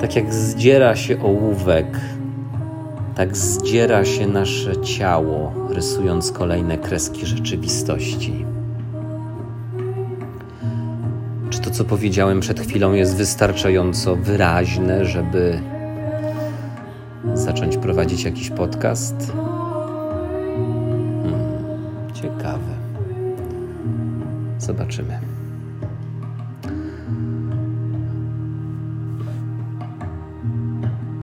Tak jak zdziera się ołówek, tak zdziera się nasze ciało, rysując kolejne kreski rzeczywistości. Czy to, co powiedziałem przed chwilą, jest wystarczająco wyraźne, żeby zacząć prowadzić jakiś podcast? Hmm, ciekawe. Zobaczymy.